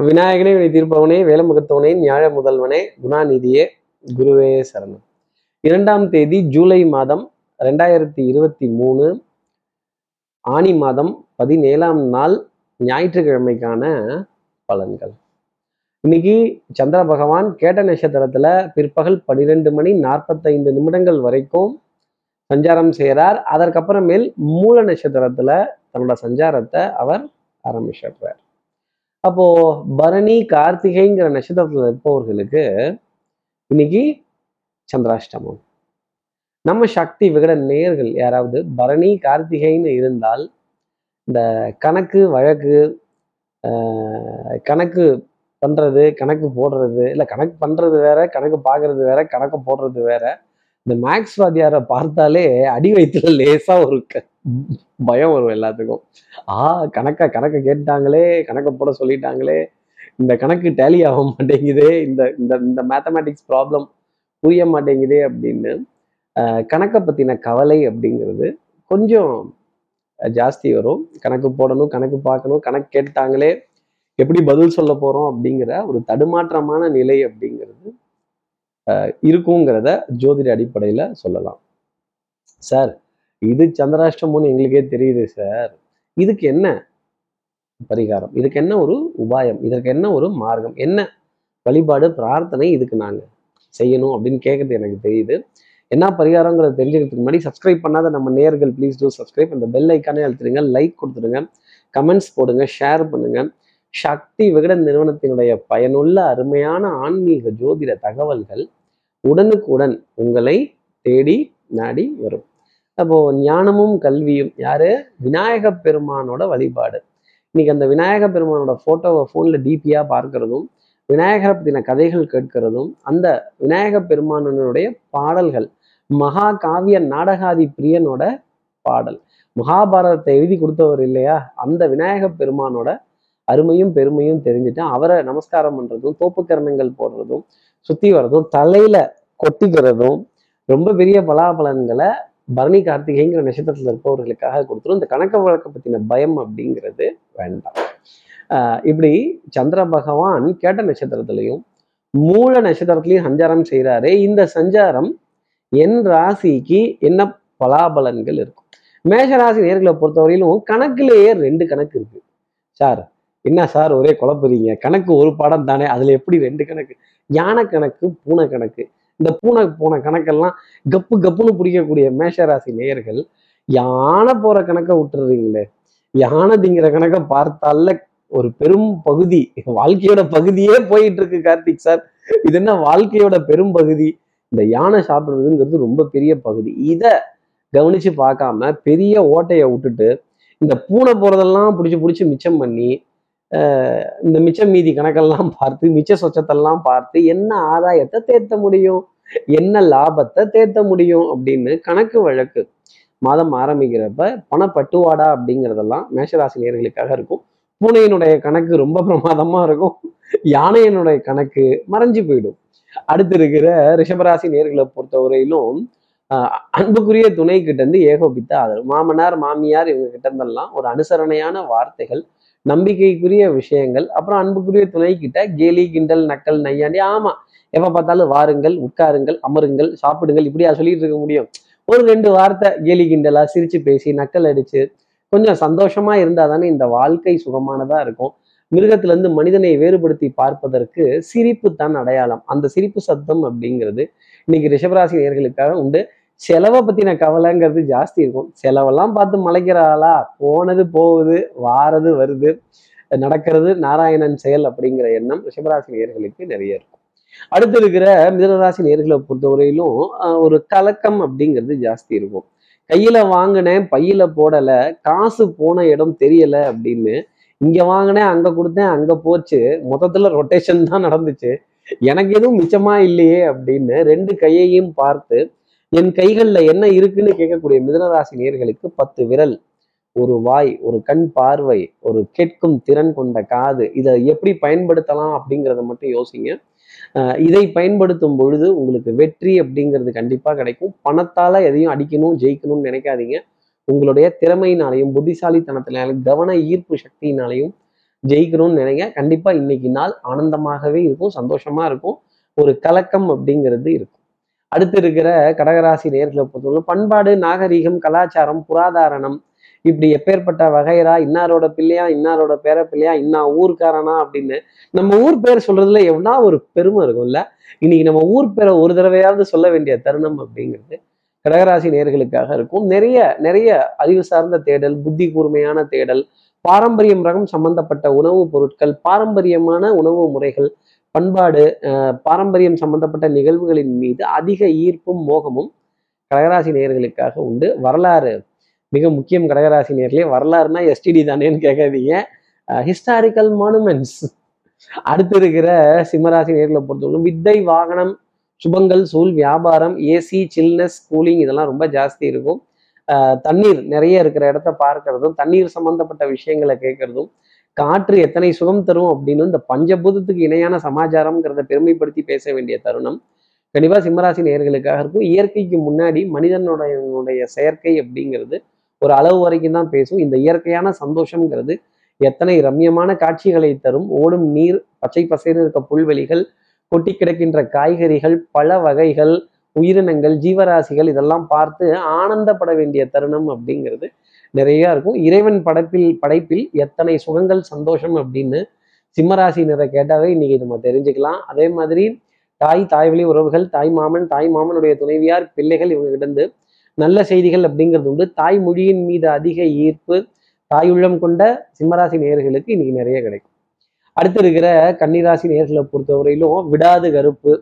விநாயகனே வினை தீர்ப்பவனே வேலமுகத்தவனே ஞாழ முதல்வனே குணாநிதியே குருவே சரணம். இரண்டாம் தேதி ஜூலை மாதம் ரெண்டாயிரத்தி இருபத்தி மூணு ஆனி மாதம் பதினேழாம் நாள் ஞாயிற்றுக்கிழமைக்கான பலன்கள். இன்னைக்கு சந்திர பகவான் கேட்ட நட்சத்திரத்துல பிற்பகல் பன்னிரெண்டு மணி நாற்பத்தைந்து நிமிடங்கள் வரைக்கும் சஞ்சாரம் செய்கிறார் அதற்கப்புறமேல் மூல நட்சத்திரத்துல தன்னோட சஞ்சாரத்தை அவர் ஆரம்பிச்சிடுறார். அப்போ பரணி கார்த்திகைங்கிற நட்சத்திரத்துல இருப்பவர்களுக்கு இன்னைக்கு சந்திராஷ்டமம். நம்ம சக்தி விகட நேர்கள் யாராவது பரணி கார்த்திகைன்னு இருந்தால் இந்த கணக்கு வழக்கு கணக்கு பண்ணுறது கணக்கு போடுறது இல்லை கணக்கு பண்ணுறது வேற கணக்கு பார்க்கறது வேற கணக்கு போடுறது வேற இந்த மேக்ஸ் வாத்தியாரை பார்த்தாலே அடி வயிற்றுல லேசாக ஒரு பயம் வரும் எல்லாத்துக்கும். ஆ கணக்கா கணக்க கேட்டாங்களே கணக்க போட சொல்லிட்டாங்களே இந்த கணக்கு டேலி ஆக மாட்டேங்குதே இந்த இந்த இந்த மேத்தமேட்டிக்ஸ் ப்ராப்ளம் புரிய மாட்டேங்குதே அப்படின்னு ஆஹ் கணக்கை பத்தின கவலை அப்படிங்கிறது கொஞ்சம் ஜாஸ்தி வரும். கணக்கு போடணும் கணக்கு பார்க்கணும் கணக்கு கேட்டாங்களே எப்படி பதில் சொல்ல போறோம் அப்படிங்கிற ஒரு தடுமாற்றமான நிலை அப்படிங்கிறது ஆஹ் இருக்குங்கிறத ஜோதிட அடிப்படையில சொல்லலாம். சார் இது சந்திராஷ்டமம்னு எங்களுக்கே தெரியுது சார் இதுக்கு என்ன பரிகாரம்? இதுக்கு என்ன ஒரு உபாயம்? இதற்கு என்ன ஒரு மார்க்கம்? என்ன வழிபாடு பிரார்த்தனை இதுக்கு நாங்க செய்யணும் அப்படின்னு கேட்கறது எனக்கு தெரியுது. என்ன பரிகாரங்கிறத தெரிஞ்சுக்கிறதுக்கு முன்னாடி சப்ஸ்கிரைப் பண்ணாத நம்ம நேர்கள் ப்ளீஸ் டூ சப்ஸ்கிரைப் அந்த பெல் ஐக்கானே அழுத்துடுங்க லைக் கொடுத்துருங்க கமெண்ட்ஸ் போடுங்க ஷேர் பண்ணுங்க. சக்தி விகடன் நிறுவனத்தினுடைய பயனுள்ள அருமையான ஆன்மீக ஜோதிட தகவல்கள் உடனுக்குடன் உங்களை தேடி நாடி வரும். அப்போ ஞானமும் கல்வியும் யாரு? விநாயக பெருமானோட வழிபாடு. இன்னைக்கு அந்த விநாயக பெருமானோட போட்டோவை ஃபோன்ல டிபியா பார்க்கறதும் விநாயகரை பத்தின கதைகள் கேட்கிறதும் அந்த விநாயக பெருமானனுடைய பாடல்கள் மகா காவிய நாடகாதி பிரியனோட பாடல். மகாபாரதத்தை எழுதி கொடுத்தவர் இல்லையா? அந்த விநாயக பெருமானோட அருமையும் பெருமையும் தெரிஞ்சுட்டு அவரை நமஸ்காரம் பண்றதும் தோப்புக்கரணங்கள் போடுறதும் சுத்தி வர்றதும் தலையில கொட்டிக்கிறதும் ரொம்ப பெரிய பலாபலன்களை பரணி கார்த்திகைங்கிற நட்சத்திரத்துல இருப்பவர்களுக்காக கொடுத்துரும். இந்த கணக்க வழக்க பத்தின பயம் அப்படிங்கிறது வேண்டாம். ஆஹ் இப்படி சந்திர பகவான் கேட்ட நட்சத்திரத்திலையும் மூல நட்சத்திரத்திலையும் சஞ்சாரம் செய்கிறாரு இந்த சஞ்சாரம் என் ராசிக்கு என்ன பலாபலன்கள் இருக்கும்? மேஷ ராசி நேர்களை பொறுத்தவரையிலும் கணக்கிலேயே ரெண்டு கணக்கு இருக்கு. சார் என்ன சார் ஒரே குழப்புறீங்க? கணக்கு ஒரு பாடம் தானே அதுல எப்படி ரெண்டு கணக்கு? யானை கணக்கு பூனை கணக்கு இந்த பூனை போன கணக்கெல்லாம் கப்பு கப்புன்னு பிடிக்கக்கூடிய மேஷராசி நேயர்கள் யானை போற கணக்கை விட்டுறீங்களே? யானை திங்கிற கணக்கை பார்த்தால ஒரு பெரும் பகுதி வாழ்க்கையோட பகுதியே போயிட்டு இருக்கு கார்த்திக் சார். இது என்ன வாழ்க்கையோட பெரும் பகுதி? இந்த யானை சாப்பிடுறதுங்கிறது ரொம்ப பெரிய பகுதி. இதை கவனிச்சு பார்க்காம பெரிய ஓட்டையை விட்டுட்டு இந்த பூனை போறதெல்லாம் பிடிச்சி பிடிச்சி மிச்சம் பண்ணி இந்த மிச்சம் மீதி கணக்கெல்லாம் பார்த்து மிச்ச சொச்சத்தெல்லாம் பார்த்து என்ன ஆதாயத்தை தேர்த்த முடியும்? என்ன லாபத்தை தேர்த்த முடியும்? அப்படின்னு கணக்கு வழக்கு மாதம் ஆரம்பிக்கிறப்ப பணப்பட்டுவாடா அப்படிங்கிறதெல்லாம் மேஷராசி நேர்களுக்காக இருக்கும். பூனையினுடைய கணக்கு ரொம்ப பிரமாதமா இருக்கும். யானையினுடைய கணக்கு மறைஞ்சு போயிடும். அடுத்து இருக்கிற ரிஷபராசி நேர்களை பொறுத்தவரையிலும் ஆஹ் அன்புக்குரிய துணை கிட்ட இருந்து ஏகோபித்த ஆதரவு. மாமனார் மாமியார் இவங்க கிட்ட இருந்தெல்லாம் ஒரு அனுசரணையான வார்த்தைகள் நம்பிக்கைக்குரிய விஷயங்கள் அப்புறம் அன்புக்குரிய துணை கிட்ட கேலி கிண்டல் நக்கல் நையாண்டி ஆமா எப்போ பார்த்தாலும் வாருங்கள் உட்காருங்கள் அமருங்கள் சாப்பிடுங்கள் இப்படியா சொல்லிட்டு இருக்க முடியும். ஒரு ரெண்டு வார்த்தை கேலி கிண்டலா சிரித்து பேசி நக்கல் அடித்து கொஞ்சம் சந்தோஷமா இருந்தா தானே இந்த வாழ்க்கை சுகமானதாக இருக்கும். மிருகத்திலிருந்து மனிதனை வேறுபடுத்தி பார்ப்பதற்கு சிரிப்பு தான் அடையாளம். அந்த சிரிப்பு சத்தம் அப்படிங்கிறது இன்னைக்கு ரிஷபராசி நேர்களுக்காக உண்டு. செலவை பற்றின கவலைங்கிறது ஜாஸ்தி இருக்கும். செலவெல்லாம் பார்த்து மலைக்கிற ஆளா போனது போகுது வாரது வருது நடக்கிறது நாராயணன் செயல் அப்படிங்கிற எண்ணம் ரிஷபராசி நேர்களுக்கு நிறைய இருக்கும். அடுத்து இருக்கிற மிதனராசி நேர்களை பொறுத்தவரையிலும் ஒரு கலக்கம் அப்படிங்கிறது ஜாஸ்தி இருக்கும். கையில வாங்கினேன் பையில போடலை காசு போன இடம் தெரியல அப்படின்னு இங்க வாங்கினேன் அங்க கொடுத்தேன் அங்க போச்சு மொத்தத்துல ரொட்டேஷன் தான் நடந்துச்சு. எனக்கு எதுவும் மிச்சமா இல்லையே அப்படின்னு ரெண்டு கையையும் பார்த்து என் கைகளில் என்ன இருக்குன்னு கேட்கக்கூடிய மிதனராசி நேர்களுக்கு பத்து விரல். ஒரு வாய் ஒரு கண் பார்வை ஒரு கேட்கும் திறன் கொண்ட காது. இதை எப்படி பயன்படுத்தலாம் அப்படிங்கிறத மட்டும் யோசிங்க. இதை பயன்படுத்தும் பொழுது உங்களுக்கு வெற்றி அப்படிங்கிறது கண்டிப்பாக கிடைக்கும். பணத்தால் எதையும் அடிக்கணும் ஜெயிக்கணும்னு நினைக்காதீங்க. உங்களுடைய திறமையினாலையும் புத்திசாலித்தனத்தினாலையும் கவன ஈர்ப்பு சக்தியினாலையும் ஜெயிக்கணும்னு நினைங்க. கண்டிப்பாக இன்னைக்கு நாள் ஆனந்தமாகவே இருக்கும் சந்தோஷமாக இருக்கும். ஒரு கலக்கம் அப்படிங்கிறது இருக்கும். அடுத்து இருக்கிற கடகராசி நேர்களை பொறுத்தவரை பண்பாடு நாகரீகம் கலாச்சாரம் புராதாரணம் இப்படி எப்பேற்பட்ட வகைரா இன்னாரோட பிள்ளையா இன்னாரோட பேர பிள்ளையா இன்னா ஊர்க்காரனா அப்படின்னு நம்ம ஊர் பேர் சொல்றதுல எவ்வளோ ஒரு பெருமை இருக்கும்ல? இன்னைக்கு நம்ம ஊர் பேரை ஒரு தடவையாவது சொல்ல வேண்டிய தருணம் அப்படிங்கிறது கடகராசி நேர்களுக்காக இருக்கும். நிறைய நிறைய அறிவு சார்ந்த தேடல் புத்தி கூர்மையான தேடல் பாரம்பரியம் ரகம் சம்பந்தப்பட்ட உணவுப் பொருட்கள் பாரம்பரியமான உணவு முறைகள் பண்பாடு பாரம்பரியம் சம்பந்தப்பட்ட நிகழ்வுகளின் மீது அதிக ஈர்ப்பும் மோகமும் கடகராசி நேர்களுக்காக உண்டு. வரலாறு மிக முக்கியம் கடகராசி நேர்களே வரலாறுனா எஸ்டிடி தானேன்னு கேட்காதீங்க ஹிஸ்டாரிக்கல் மானுமெண்ட்ஸ் அடுத்து இருக்கிற சிம்மராசி நேர்களை பொறுத்தவரைக்கும் வித்தை வாகனம் சுபங்கள் சூழ் வியாபாரம் ஏசி சில்னஸ் கூலிங் இதெல்லாம் ரொம்ப ஜாஸ்தி இருக்கும். தண்ணீர் நிறைய இருக்கிற இடத்த பார்க்கறதும் தண்ணீர் சம்பந்தப்பட்ட விஷயங்களை கேட்கறதும் காற்று எத்தனை சுகம் தரும் அப்படின்னு இந்த பஞ்சபூதத்துக்கு இணையான சமாச்சாரம்ங்கிறத பெருமைப்படுத்தி பேச வேண்டிய தருணம். கண்டிப்பா சிம்மராசி நேர்களுக்காக இருக்கும். இயற்கைக்கு முன்னாடி மனிதனுடைய செயற்கை அப்படிங்கிறது ஒரு அளவு வரைக்கும் தான் பேசும். இந்த இயற்கையான சந்தோஷம்ங்கிறது எத்தனை ரம்யமான காட்சிகளை தரும். ஓடும் நீர் பச்சை பசைன்னு இருக்க புல்வெளிகள் கொட்டி கிடக்கின்ற காய்கறிகள் பல வகைகள் உயிரினங்கள் ஜீவராசிகள் இதெல்லாம் பார்த்து ஆனந்தப்பட வேண்டிய தருணம் அப்படிங்கிறது நிறைய இருக்கும். இறைவன் படைப்பில் படைப்பில் எத்தனை சுகங்கள் சந்தோஷம் அப்படின்னு சிம்மராசினரை கேட்டாவே இன்னைக்கு நம்ம தெரிஞ்சுக்கலாம். அதே மாதிரி தாய் தாய்வழி உறவுகள் தாய் மாமன் தாய் மாமனுடைய துணைவியார் பிள்ளைகள் இவங்க கிடந்து நல்ல செய்திகள் அப்படிங்கிறது உண்டு. தாய் மொழியின் மீது அதிக ஈர்ப்பு தாயுள்ளம் கொண்ட சிம்மராசி நேர்களுக்கு இன்னைக்கு நிறைய கிடைக்கும். அடுத்து இருக்கிற கன்னிராசி நேர்களை பொறுத்தவரையிலும் விடாது கருப்பு.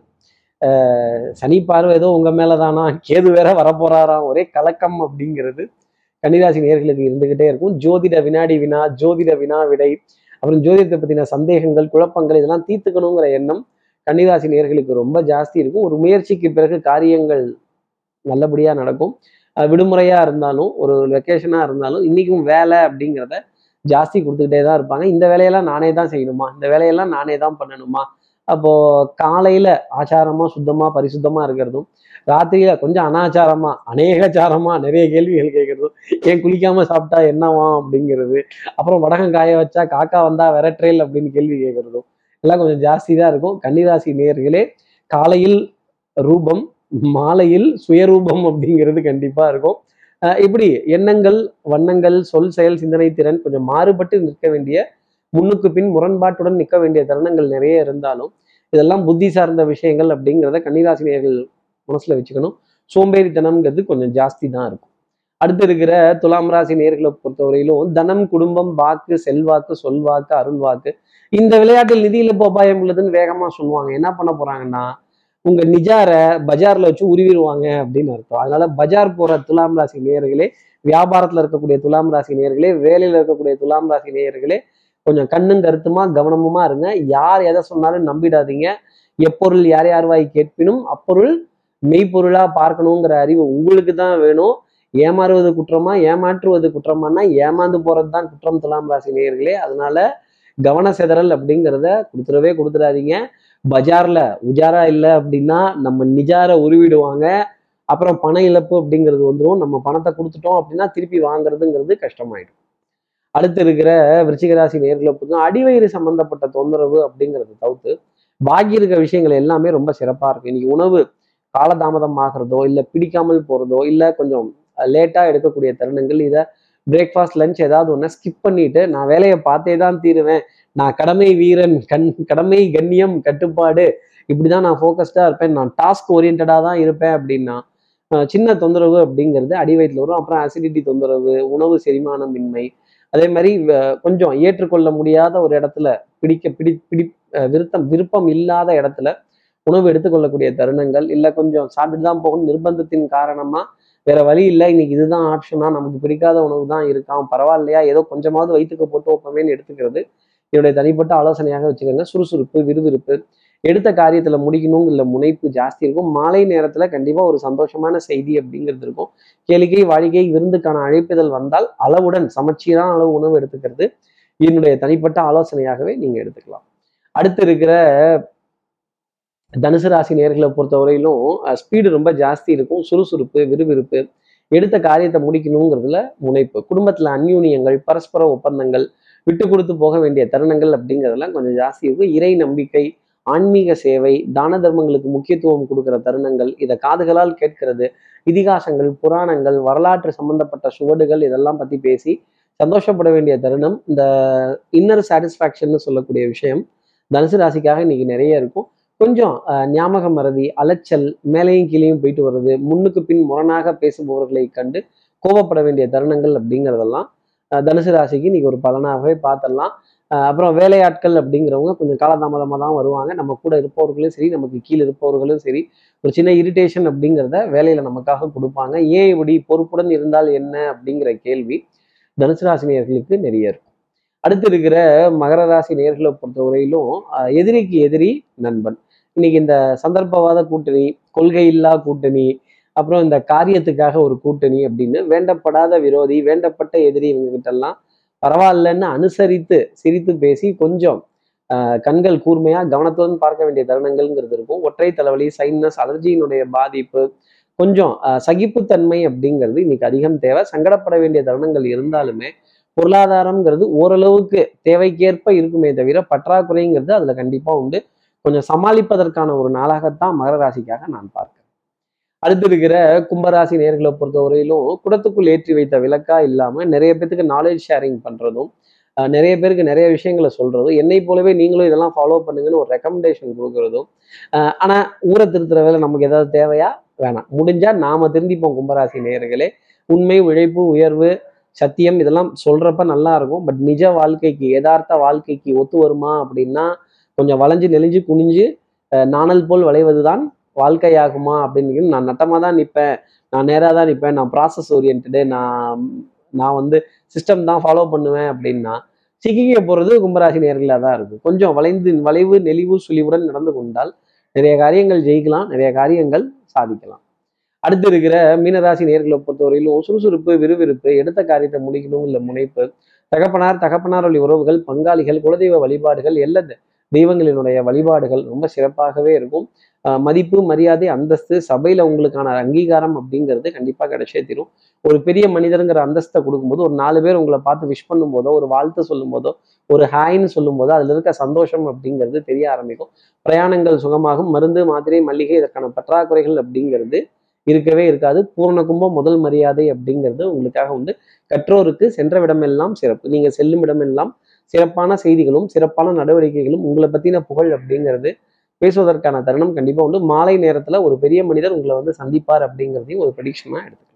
சனி பார்வை ஏதோ உங்க மேலதானா? கேது வேற வரப்போறாராம். ஒரே கலக்கம் அப்படிங்கிறது கன்னிராசி நேர்களுக்கு இருந்துகிட்டே இருக்கும். ஜோதிட வினாடி வினா ஜோதிட வினா விடை அப்புறம் ஜோதிடத்தை பத்தின சந்தேகங்கள் குழப்பங்கள் இதெல்லாம் தீர்த்துக்கணுங்கிற எண்ணம் கன்னிராசி நேர்களுக்கு ரொம்ப ஜாஸ்தி இருக்கும். ஒரு முயற்சிக்கு பிறகு காரியங்கள் நல்லபடியா நடக்கும். விடுமுறையா இருந்தாலும் ஒரு வெக்கேஷனா இருந்தாலும் இன்னைக்கும் வேலை அப்படிங்கிறத ஜாஸ்தி கொடுத்துக்கிட்டே தான் இருப்பாங்க. இந்த வேலையெல்லாம் நானே தான் செய்யணுமா? இந்த வேலையெல்லாம் நானே தான் பண்ணணுமா? அப்போ காலையில ஆச்சாரமா சுத்தமா பரிசுத்தமா இருக்கிறதும் ராத்திரியில கொஞ்சம் அனாச்சாரமா அநேகச்சாரமா நிறைய கேள்விகள் கேட்கறதும் ஏன் குளிக்காம சாப்பிட்டா என்னவாம் அப்படிங்கிறது. அப்புறம் வடகம் காய வச்சா காக்கா வந்தா விரட்டுறேல் அப்படின்னு கேள்வி கேட்கறதும் எல்லாம் கொஞ்சம் ஜாஸ்தி தான் இருக்கும். கன்னிராசி நேர்களே காலையில் ரூபம் மாலையில் சுயரூபம் அப்படிங்கிறது கண்டிப்பா இருக்கும். இப்படி எண்ணங்கள் வண்ணங்கள் சொல் செயல் சிந்தனை திறன் கொஞ்சம் மாறுபட்டு நிற்க வேண்டிய முன்னுக்கு பின் முரண்பாட்டுடன் நிற்க வேண்டிய தருணங்கள் நிறைய இருந்தாலும் இதெல்லாம் புத்தி சார்ந்த விஷயங்கள் அப்படிங்கிறத கன்னிராசினியர்கள் மனசுல வச்சுக்கணும். சோம்பேறித்தனம்ங்கிறது கொஞ்சம் ஜாஸ்தி தான் இருக்கும். அடுத்து இருக்கிற துலாம் ராசி நேர்களை பொறுத்தவரையிலும் தனம் குடும்பம் வாக்கு செல்வாக்கு சொல்வாக்கு அருள்வாக்கு இந்த விளையாட்டில் நிதியில போபாயம் உள்ளதுன்னு வேகமா சொல்லுவாங்க. என்ன பண்ண போறாங்கன்னா உங்க நிஜார பஜார்ல வச்சு உருவிடுவாங்க அப்படின்னு அர்த்தம். அதனால பஜார் போற துலாம் ராசி நேயர்களே வியாபாரத்துல இருக்கக்கூடிய துலாம் ராசி நேயர்களே வேலையில இருக்கக்கூடிய துலாம் ராசி நேயர்களே கொஞ்சம் கண்ணும் கருத்துமா கவனமுமா இருங்க. யார் எதை சொன்னாலும் நம்பிடாதீங்க. எப்பொருள் யார் யார் வாய் கேட்பினும் அப்பொருள் மெய்ப்பொருளா பார்க்கணுங்கிற அறிவு உங்களுக்கு தான் வேணும். ஏமாறுவது குற்றமா ஏமாற்றுவது குற்றமானா ஏமாந்து போறது தான் குற்றம் துலாம் ராசி நேயர்களே. அதனால கவன சிதறல் அப்படிங்கிறத கொடுத்துடவே கொடுத்துடாதீங்க. பஜார்ல உஜாரா இல்லை அப்படின்னா நம்ம நிஜார உருவிடுவாங்க. அப்புறம் பண இழப்பு அப்படிங்கிறது வந்துடும் நம்ம பணத்தை கொடுத்துட்டோம் அப்படின்னா திருப்பி வாங்குறதுங்கிறது கஷ்டமாயிடும். அடுத்து இருக்கிற விருச்சிகராசி நேர்களை பொறுத்தவரை அடிவயிறு சம்பந்தப்பட்ட தொந்தரவு அப்படிங்கிறது தவிர்த்து பாக்கி இருக்க விஷயங்கள் எல்லாமே ரொம்ப சிறப்பாக இருக்கும் இன்னைக்கு உணவு காலதாமதம் ஆகிறதோ இல்லை பிடிக்காமல் போகிறதோ இல்லை கொஞ்சம் லேட்டாக எடுக்கக்கூடிய தருணங்கள் இதை பிரேக்ஃபாஸ்ட் லஞ்ச் ஏதாவது ஒன்று ஸ்கிப் பண்ணிட்டு நான் வேலையை பார்த்தே தான் தீருவேன். நான் கடமை வீரன் கண் கடமை கண்ணியம் கட்டுப்பாடு இப்படி தான் நான் ஃபோக்கஸ்டாக இருப்பேன். நான் டாஸ்க் ஓரியன்டாக தான் இருப்பேன் அப்படின்னா சின்ன தொந்தரவு அப்படிங்கிறது அடி வயிற்றுல வரும். அப்புறம் அசிடிட்டி தொந்தரவு உணவு செரிமானமின்மை அதே மாதிரி கொஞ்சம் ஏற்றுக்கொள்ள முடியாத ஒரு இடத்துல பிடிக்க பிடி பிடி விருத்தம் விருப்பம் இல்லாத இடத்துல உணவு எடுத்துக்கொள்ளக்கூடிய தருணங்கள் இல்லை கொஞ்சம் சாப்பிட்டு தான் போகணும் நிர்பந்தத்தின் காரணமா வேற வழி இல்லை. இன்னைக்கு இதுதான் ஆப்ஷனா நமக்கு பிடிக்காத உணவு தான் இருக்கான் பரவாயில்லையா? ஏதோ கொஞ்சமாவது வயிற்றுக்கு போட்டு ஒப்பமேன்னு எடுத்துக்கிறது. என்னுடைய தனிப்பட்ட ஆலோசனையாக வச்சுக்கோங்க. சுறுசுறுப்பு விறுவிறுப்பு. எடுத்த காரியத்துல முடிக்கணுங்கிற முனைப்பு ஜாஸ்தி இருக்கும். மாலை நேரத்துல கண்டிப்பா ஒரு சந்தோஷமான செய்தி அப்படிங்கிறது இருக்கும். கேளிக்கை வாழ்க்கை விருந்துக்கான அழைப்புதல் வந்தால் அளவுடன் சமச்சீரான அளவு உணவு எடுத்துக்கிறது. என்னுடைய தனிப்பட்ட ஆலோசனையாகவே நீங்க எடுத்துக்கலாம். அடுத்து இருக்கிற தனுசு ராசி நேர்களை பொறுத்தவரையிலும் ஸ்பீடு ரொம்ப ஜாஸ்தி இருக்கும். சுறுசுறுப்பு விறுவிறுப்பு எடுத்த காரியத்தை முடிக்கணுங்கிறதுல முனைப்பு. குடும்பத்தில் அந்யூனியங்கள் பரஸ்பர ஒப்பந்தங்கள் விட்டு கொடுத்து போக வேண்டிய தருணங்கள் அப்படிங்கிறதெல்லாம் கொஞ்சம் ஜாஸ்தி இருக்கும். இறை நம்பிக்கை ஆன்மீக சேவை தான தர்மங்களுக்கு முக்கியத்துவம் கொடுக்குற தருணங்கள் இதை காதுகளால் கேட்கிறது இதிகாசங்கள் புராணங்கள் வரலாற்று சம்பந்தப்பட்ட சுவடுகள் இதெல்லாம் பற்றி பேசி சந்தோஷப்பட வேண்டிய தருணம். இந்த இன்னர் சாட்டிஸ்ஃபேக்ஷன் சொல்லக்கூடிய விஷயம் தனுசு ராசிக்காக இன்னைக்கு நிறைய இருக்கும். கொஞ்சம் ஞாபக மறதி அலைச்சல் மேலையும் கீழேயும் போயிட்டு வர்றது முன்னுக்கு பின் முரணாக பேசுபவர்களை கண்டு கோபப்பட வேண்டிய தருணங்கள் அப்படிங்கிறதெல்லாம் தனுசு ராசிக்கு இன்னைக்கு ஒரு பலனாகவே பார்த்துடலாம் அப்புறம் வேலையாட்கள் அப்படிங்கிறவங்க கொஞ்சம் காலதாமதமாக தான் வருவாங்க. நம்ம கூட இருப்பவர்களும் சரி நமக்கு கீழே இருப்பவர்களும் சரி ஒரு சின்ன இரிட்டேஷன் அப்படிங்கிறத வேலையில் நமக்காக கொடுப்பாங்க. ஏன் இப்படி பொறுப்புடன் இருந்தால் என்ன அப்படிங்கிற கேள்வி தனுசு ராசி நேர்களுக்கு நிறைய இருக்கும். அடுத்து இருக்கிற மகர ராசி நேர்களை பொறுத்தவரையிலும் எதிரிக்கு எதிரி நண்பன். இன்னைக்கு இந்த சந்தர்ப்பவாத கூட்டணி கொள்கை இல்லா கூட்டணி அப்புறம் இந்த காரியத்துக்காக ஒரு கூட்டணி அப்படின்னு வேண்டப்படாத விரோதி வேண்டப்பட்ட எதிரி இவங்ககிட்டெல்லாம் பரவாயில்லன்னு அனுசரித்து சிரித்து பேசி கொஞ்சம் கண்கள் கூர்மையாக கவனத்துடன் பார்க்க வேண்டிய தருணங்கள்ங்கிறது இருக்கும். ஒற்றை தலைவலி சைனஸ் அலர்ஜியினுடைய பாதிப்பு கொஞ்சம் சகிப்புத்தன்மை அப்படிங்கிறது இன்னைக்கு அதிகம் தேவை. சங்கடப்பட வேண்டிய தருணங்கள் இருந்தாலுமே பொருளாதாரம்ங்கிறது ஓரளவுக்கு தேவைக்கேற்ப இருக்குமே தவிர பற்றாக்குறைங்கிறது அதில் கண்டிப்பாக உண்டு. கொஞ்சம் சமாளிப்பதற்கான ஒரு நாளாகத்தான் மகர ராசிக்காக நான் பார்க்கிறேன். அடுத்து இருக்கிற கும்பராசி நேர்களை பொறுத்தவரையிலும் குடத்துக்குள் ஏற்றி வைத்த விளக்கா இல்லாம நிறைய பேத்துக்கு நாலேஜ் ஷேரிங் பண்றதும் நிறைய பேருக்கு நிறைய விஷயங்களை சொல்றதும் என்னை போலவே நீங்களும் இதெல்லாம் ஃபாலோ பண்ணுங்கன்னு ஒரு ரெக்கமெண்டேஷன் கொடுக்கறதும் ஆனா ஊரை திருத்துற வேலை நமக்கு ஏதாவது தேவையா? வேணாம். முடிஞ்சா நாம திருந்திப்போம் கும்பராசி நேர்களே உண்மை உழைப்பு உயர்வு சத்தியம் இதெல்லாம் சொல்றப்ப நல்லா இருக்கும். பட் நிஜ வாழ்க்கைக்கு யதார்த்த வாழ்க்கைக்கு ஒத்து வருமா அப்படின்னா கொஞ்சம் வளைஞ்சு நெளிஞ்சு குனிஞ்சு நாணல் போல் வளைவது தான் வாழ்க்கையாகுமா அப்படின்னு நான் நட்டமாக தான் நிற்பேன். நான் நேராக தான் நிற்பேன். நான் ப்ராசஸ் ஓரியன்டு நான் நான் வந்து சிஸ்டம் தான் ஃபாலோ பண்ணுவேன் அப்படின்னா சிக்கிக்க போகிறது கும்பராசி நேர்களாக தான் இருக்கும். கொஞ்சம் வளைந்து வளைவு நெளிவு சுழிவுடன் நடந்து கொண்டால் நிறைய காரியங்கள் ஜெயிக்கலாம் நிறைய காரியங்கள் சாதிக்கலாம். அடுத்து இருக்கிற மீனராசி நேர்களை பொறுத்தவரையிலும் சுறுசுறுப்பு விறுவிறுப்பு எடுத்த காரியத்தை முடிக்கணும் இல்லை முனைப்பு தகப்பனார் தகப்பனார் வழி உறவுகள் பங்காளிகள் குலதெய்வ வழிபாடுகள் எல்லா தெய்வங்களினுடைய வழிபாடுகள் ரொம்ப சிறப்பாகவே இருக்கும். மதிப்பு மரியாதை அந்தஸ்து சபையில உங்களுக்கான அங்கீகாரம் அப்படிங்கிறது கண்டிப்பா கிடைச்சே தீரும். ஒரு பெரிய மனிதருங்கிற அந்தஸ்தை கொடுக்கும்போது ஒரு நாலு பேர் உங்களை பார்த்து விஷ் பண்ணும் போதோ ஒரு வாழ்த்து சொல்லும் போதோ ஒரு ஹாய்ன்னு சொல்லும் போதோ அதுல இருக்க சந்தோஷம் அப்படிங்கிறது தெரிய ஆரம்பிக்கும். பிரயாணங்கள் சுகமாகும். மருந்து மாத்திரை மல்லிகை இதற்கான பற்றாக்குறைகள் அப்படிங்கிறது இருக்கவே இருக்காது. பூர்ண கும்பம் முதல் மரியாதை அப்படிங்கிறது உங்களுக்காக வந்து கற்றோருக்கு சென்ற விடமெல்லாம் சிறப்பு. நீங்க செல்லும் இடமெல்லாம் சிறப்பான செய்திகளும் சிறப்பான நடவடிக்கைகளும் உங்களை பத்தின புகழ் அப்படிங்கிறது பேசுவதற்கான தருணம் கண்டிப்பா உண்டு. மாலை நேரத்துல ஒரு பெரிய மனிதர் உங்களை வந்து சந்திப்பார் அப்படிங்கிறதையும் ஒரு ப்ரெடிக்ஷனா எடுத்துக்கலாம்.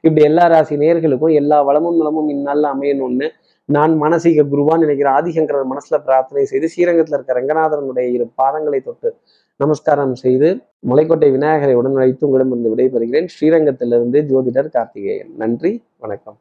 இப்படி எல்லா ராசி நேர்களுக்கும் எல்லா வளமும் நலமும் இந்நாளில் அமையணும்னு நான் மனசீக குருவான்னு நினைக்கிற ஆதிசங்கரர் மனசுல பிரார்த்தனை செய்து ஸ்ரீரங்கத்தில் இருக்க ரங்கநாதனுடைய இரு பாதங்களை தொட்டு நமஸ்காரம் செய்து மலைக்கோட்டை விநாயகரை உடன் அழைத்து உங்களிடம் இருந்து விடைபெறுகிறேன். ஸ்ரீரங்கத்திலிருந்து ஜோதிடர் கார்த்திகேயன். நன்றி வணக்கம்.